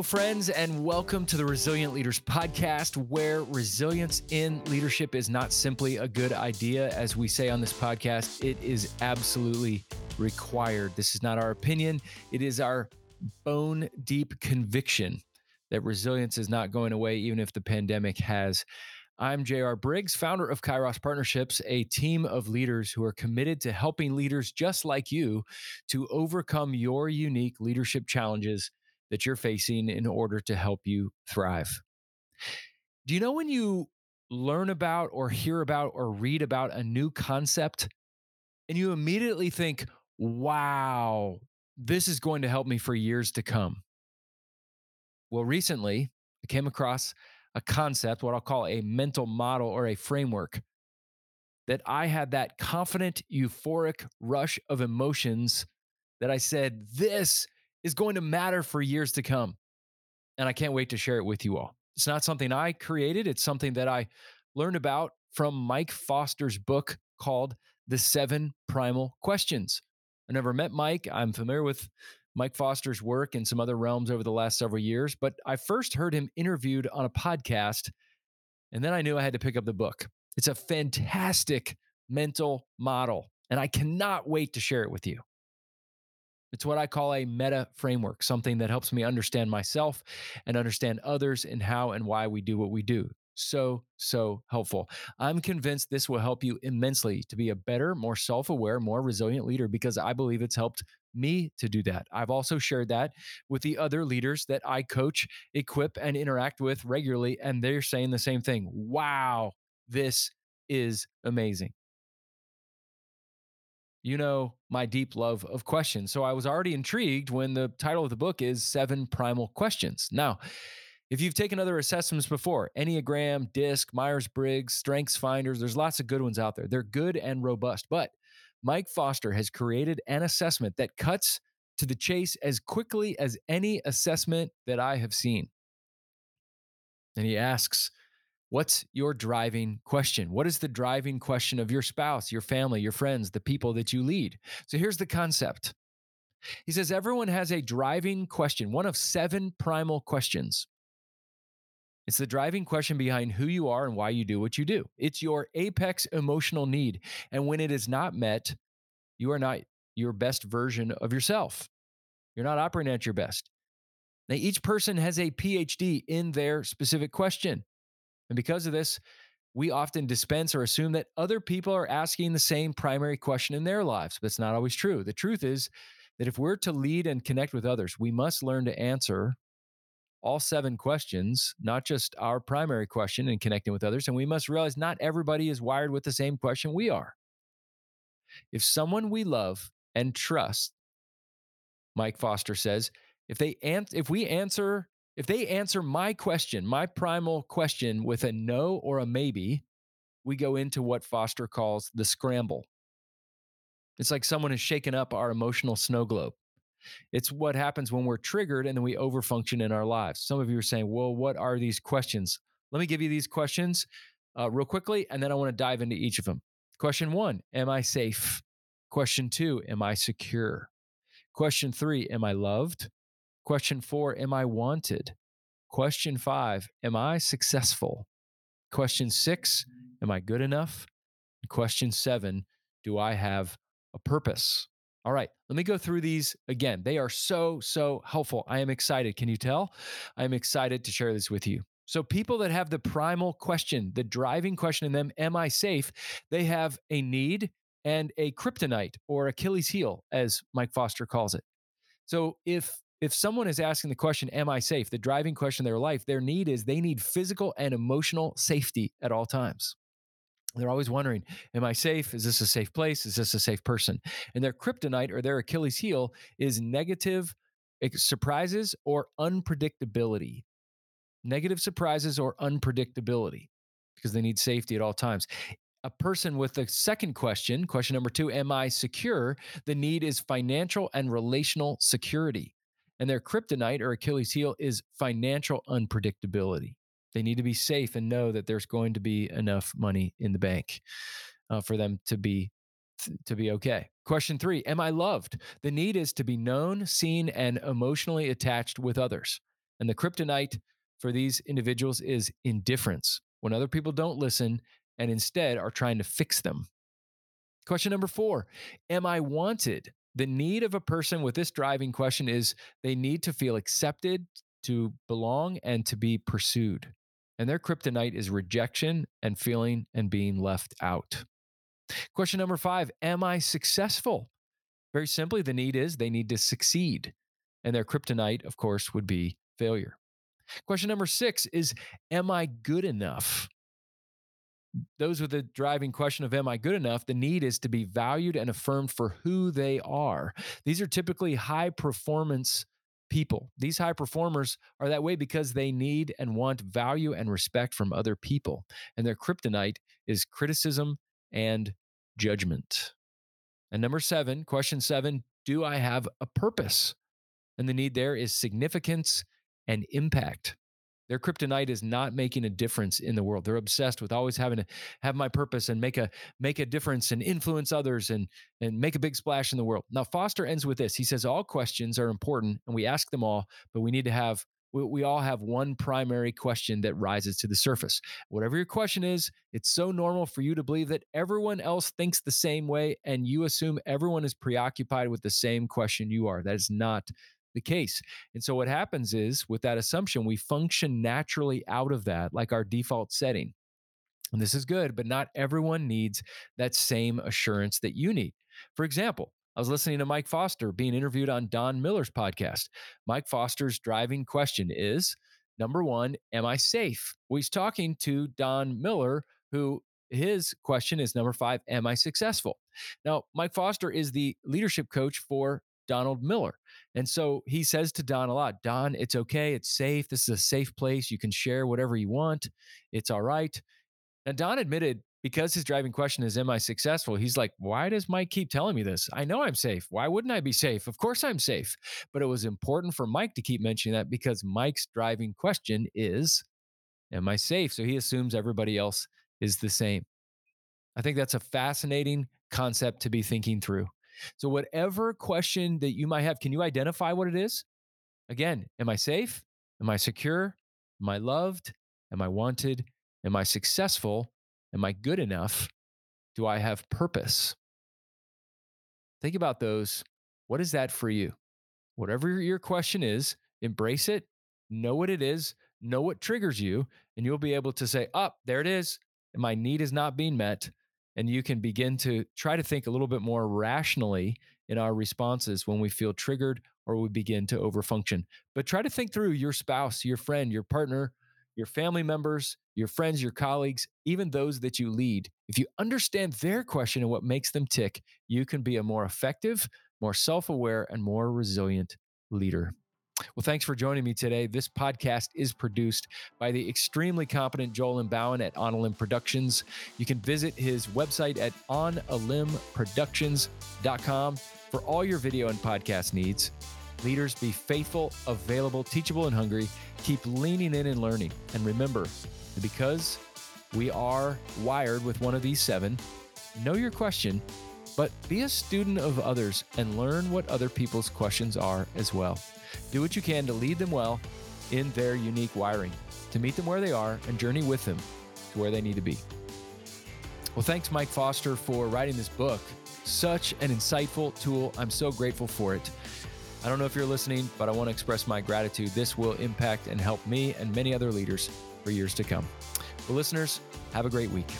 Hello, friends, and welcome to the Resilient Leaders Podcast, where resilience in leadership is not simply a good idea. As we say on this podcast, it is absolutely required. This is not our opinion, it is our bone deep conviction that resilience is not going away, even if the pandemic has. I'm JR Briggs, founder of Kairos Partnerships, a team of leaders who are committed to helping leaders just like you to overcome your unique leadership challenges that you're facing in order to help you thrive. Do you know when you learn about or hear about or read about a new concept and you immediately think, wow, this is going to help me for years to come? Well, recently I came across a concept, what I'll call a mental model or a framework, that I had that confident, euphoric rush of emotions that I said, this is going to matter for years to come. And I can't wait to share it with you all. It's not something I created, it's something that I learned about from Mike Foster's book called The Seven Primal Questions. I never met Mike. I'm familiar with Mike Foster's work in some other realms over the last several years, but I first heard him interviewed on a podcast, and then I knew I had to pick up the book. It's a fantastic mental model, and I cannot wait to share it with you. It's what I call a meta framework, something that helps me understand myself and understand others and how and why we do what we do. So, so helpful. I'm convinced this will help you immensely to be a better, more self aware, more resilient leader because I believe it's helped me to do that. I've also shared that with the other leaders that I coach, equip, and interact with regularly. And they're saying the same thing. Wow, this is amazing you know my deep love of questions. So I was already intrigued when the title of the book is Seven Primal Questions. Now, if you've taken other assessments before, Enneagram, DISC, Myers Briggs, Strengths Finders, there's lots of good ones out there. They're good and robust. But Mike Foster has created an assessment that cuts to the chase as quickly as any assessment that I have seen. And he asks, What's your driving question? What is the driving question of your spouse, your family, your friends, the people that you lead? So here's the concept. He says everyone has a driving question, one of seven primal questions. It's the driving question behind who you are and why you do what you do. It's your apex emotional need. And when it is not met, you are not your best version of yourself. You're not operating at your best. Now, each person has a PhD in their specific question. And because of this, we often dispense or assume that other people are asking the same primary question in their lives, but it's not always true. The truth is that if we're to lead and connect with others, we must learn to answer all seven questions, not just our primary question in connecting with others. And we must realize not everybody is wired with the same question we are. If someone we love and trust, Mike Foster says, if they an- if we answer if they answer my question, my primal question with a no or a maybe, we go into what Foster calls the scramble. It's like someone has shaken up our emotional snow globe. It's what happens when we're triggered and then we overfunction in our lives. Some of you are saying, well, what are these questions? Let me give you these questions uh, real quickly, and then I want to dive into each of them. Question one Am I safe? Question two Am I secure? Question three Am I loved? Question four Am I wanted? Question five Am I successful? Question six Am I good enough? Question seven Do I have a purpose? All right, let me go through these again. They are so, so helpful. I am excited. Can you tell? I am excited to share this with you. So, people that have the primal question, the driving question in them, am I safe? They have a need and a kryptonite or Achilles heel, as Mike Foster calls it. So, if if someone is asking the question, Am I safe? the driving question of their life, their need is they need physical and emotional safety at all times. They're always wondering, Am I safe? Is this a safe place? Is this a safe person? And their kryptonite or their Achilles heel is negative surprises or unpredictability. Negative surprises or unpredictability because they need safety at all times a person with the second question, question number two, am I secure? The need is financial and relational security. And their kryptonite or Achilles heel is financial unpredictability. They need to be safe and know that there's going to be enough money in the bank uh, for them to be to be okay. Question 3, am I loved? The need is to be known, seen and emotionally attached with others. And the kryptonite for these individuals is indifference when other people don't listen and instead are trying to fix them. Question number four Am I wanted? The need of a person with this driving question is they need to feel accepted, to belong, and to be pursued. And their kryptonite is rejection and feeling and being left out. Question number five Am I successful? Very simply, the need is they need to succeed. And their kryptonite, of course, would be failure. Question number six is Am I good enough? Those are the driving question of Am I good enough? The need is to be valued and affirmed for who they are. These are typically high performance people. These high performers are that way because they need and want value and respect from other people. And their kryptonite is criticism and judgment. And number seven, question seven Do I have a purpose? And the need there is significance and impact. Their kryptonite is not making a difference in the world. They're obsessed with always having to have my purpose and make a make a difference and influence others and and make a big splash in the world. Now Foster ends with this. He says all questions are important and we ask them all, but we need to have we, we all have one primary question that rises to the surface. Whatever your question is, it's so normal for you to believe that everyone else thinks the same way and you assume everyone is preoccupied with the same question you are. That is not the case. And so what happens is with that assumption, we function naturally out of that, like our default setting. And this is good, but not everyone needs that same assurance that you need. For example, I was listening to Mike Foster being interviewed on Don Miller's podcast. Mike Foster's driving question is number one, am I safe? Well, he's talking to Don Miller, who his question is number five, am I successful? Now, Mike Foster is the leadership coach for Donald Miller. And so he says to Don a lot, Don, it's okay. It's safe. This is a safe place. You can share whatever you want. It's all right. And Don admitted because his driving question is, Am I successful? He's like, Why does Mike keep telling me this? I know I'm safe. Why wouldn't I be safe? Of course I'm safe. But it was important for Mike to keep mentioning that because Mike's driving question is, Am I safe? So he assumes everybody else is the same. I think that's a fascinating concept to be thinking through. So, whatever question that you might have, can you identify what it is? Again, am I safe? Am I secure? Am I loved? Am I wanted? Am I successful? Am I good enough? Do I have purpose? Think about those. What is that for you? Whatever your question is, embrace it, know what it is, know what triggers you, and you'll be able to say, Up, oh, there it is. My need is not being met and you can begin to try to think a little bit more rationally in our responses when we feel triggered or we begin to overfunction. But try to think through your spouse, your friend, your partner, your family members, your friends, your colleagues, even those that you lead. If you understand their question and what makes them tick, you can be a more effective, more self aware, and more resilient leader. Well, thanks for joining me today. This podcast is produced by the extremely competent Joel Limbauan at On a Limb Productions. You can visit his website at onalimbproductions.com for all your video and podcast needs. Leaders, be faithful, available, teachable, and hungry. Keep leaning in and learning. And remember, because we are wired with one of these seven, know your question, but be a student of others and learn what other people's questions are as well. Do what you can to lead them well in their unique wiring, to meet them where they are and journey with them to where they need to be. Well, thanks, Mike Foster, for writing this book. Such an insightful tool. I'm so grateful for it. I don't know if you're listening, but I want to express my gratitude. This will impact and help me and many other leaders for years to come. Well, listeners, have a great week.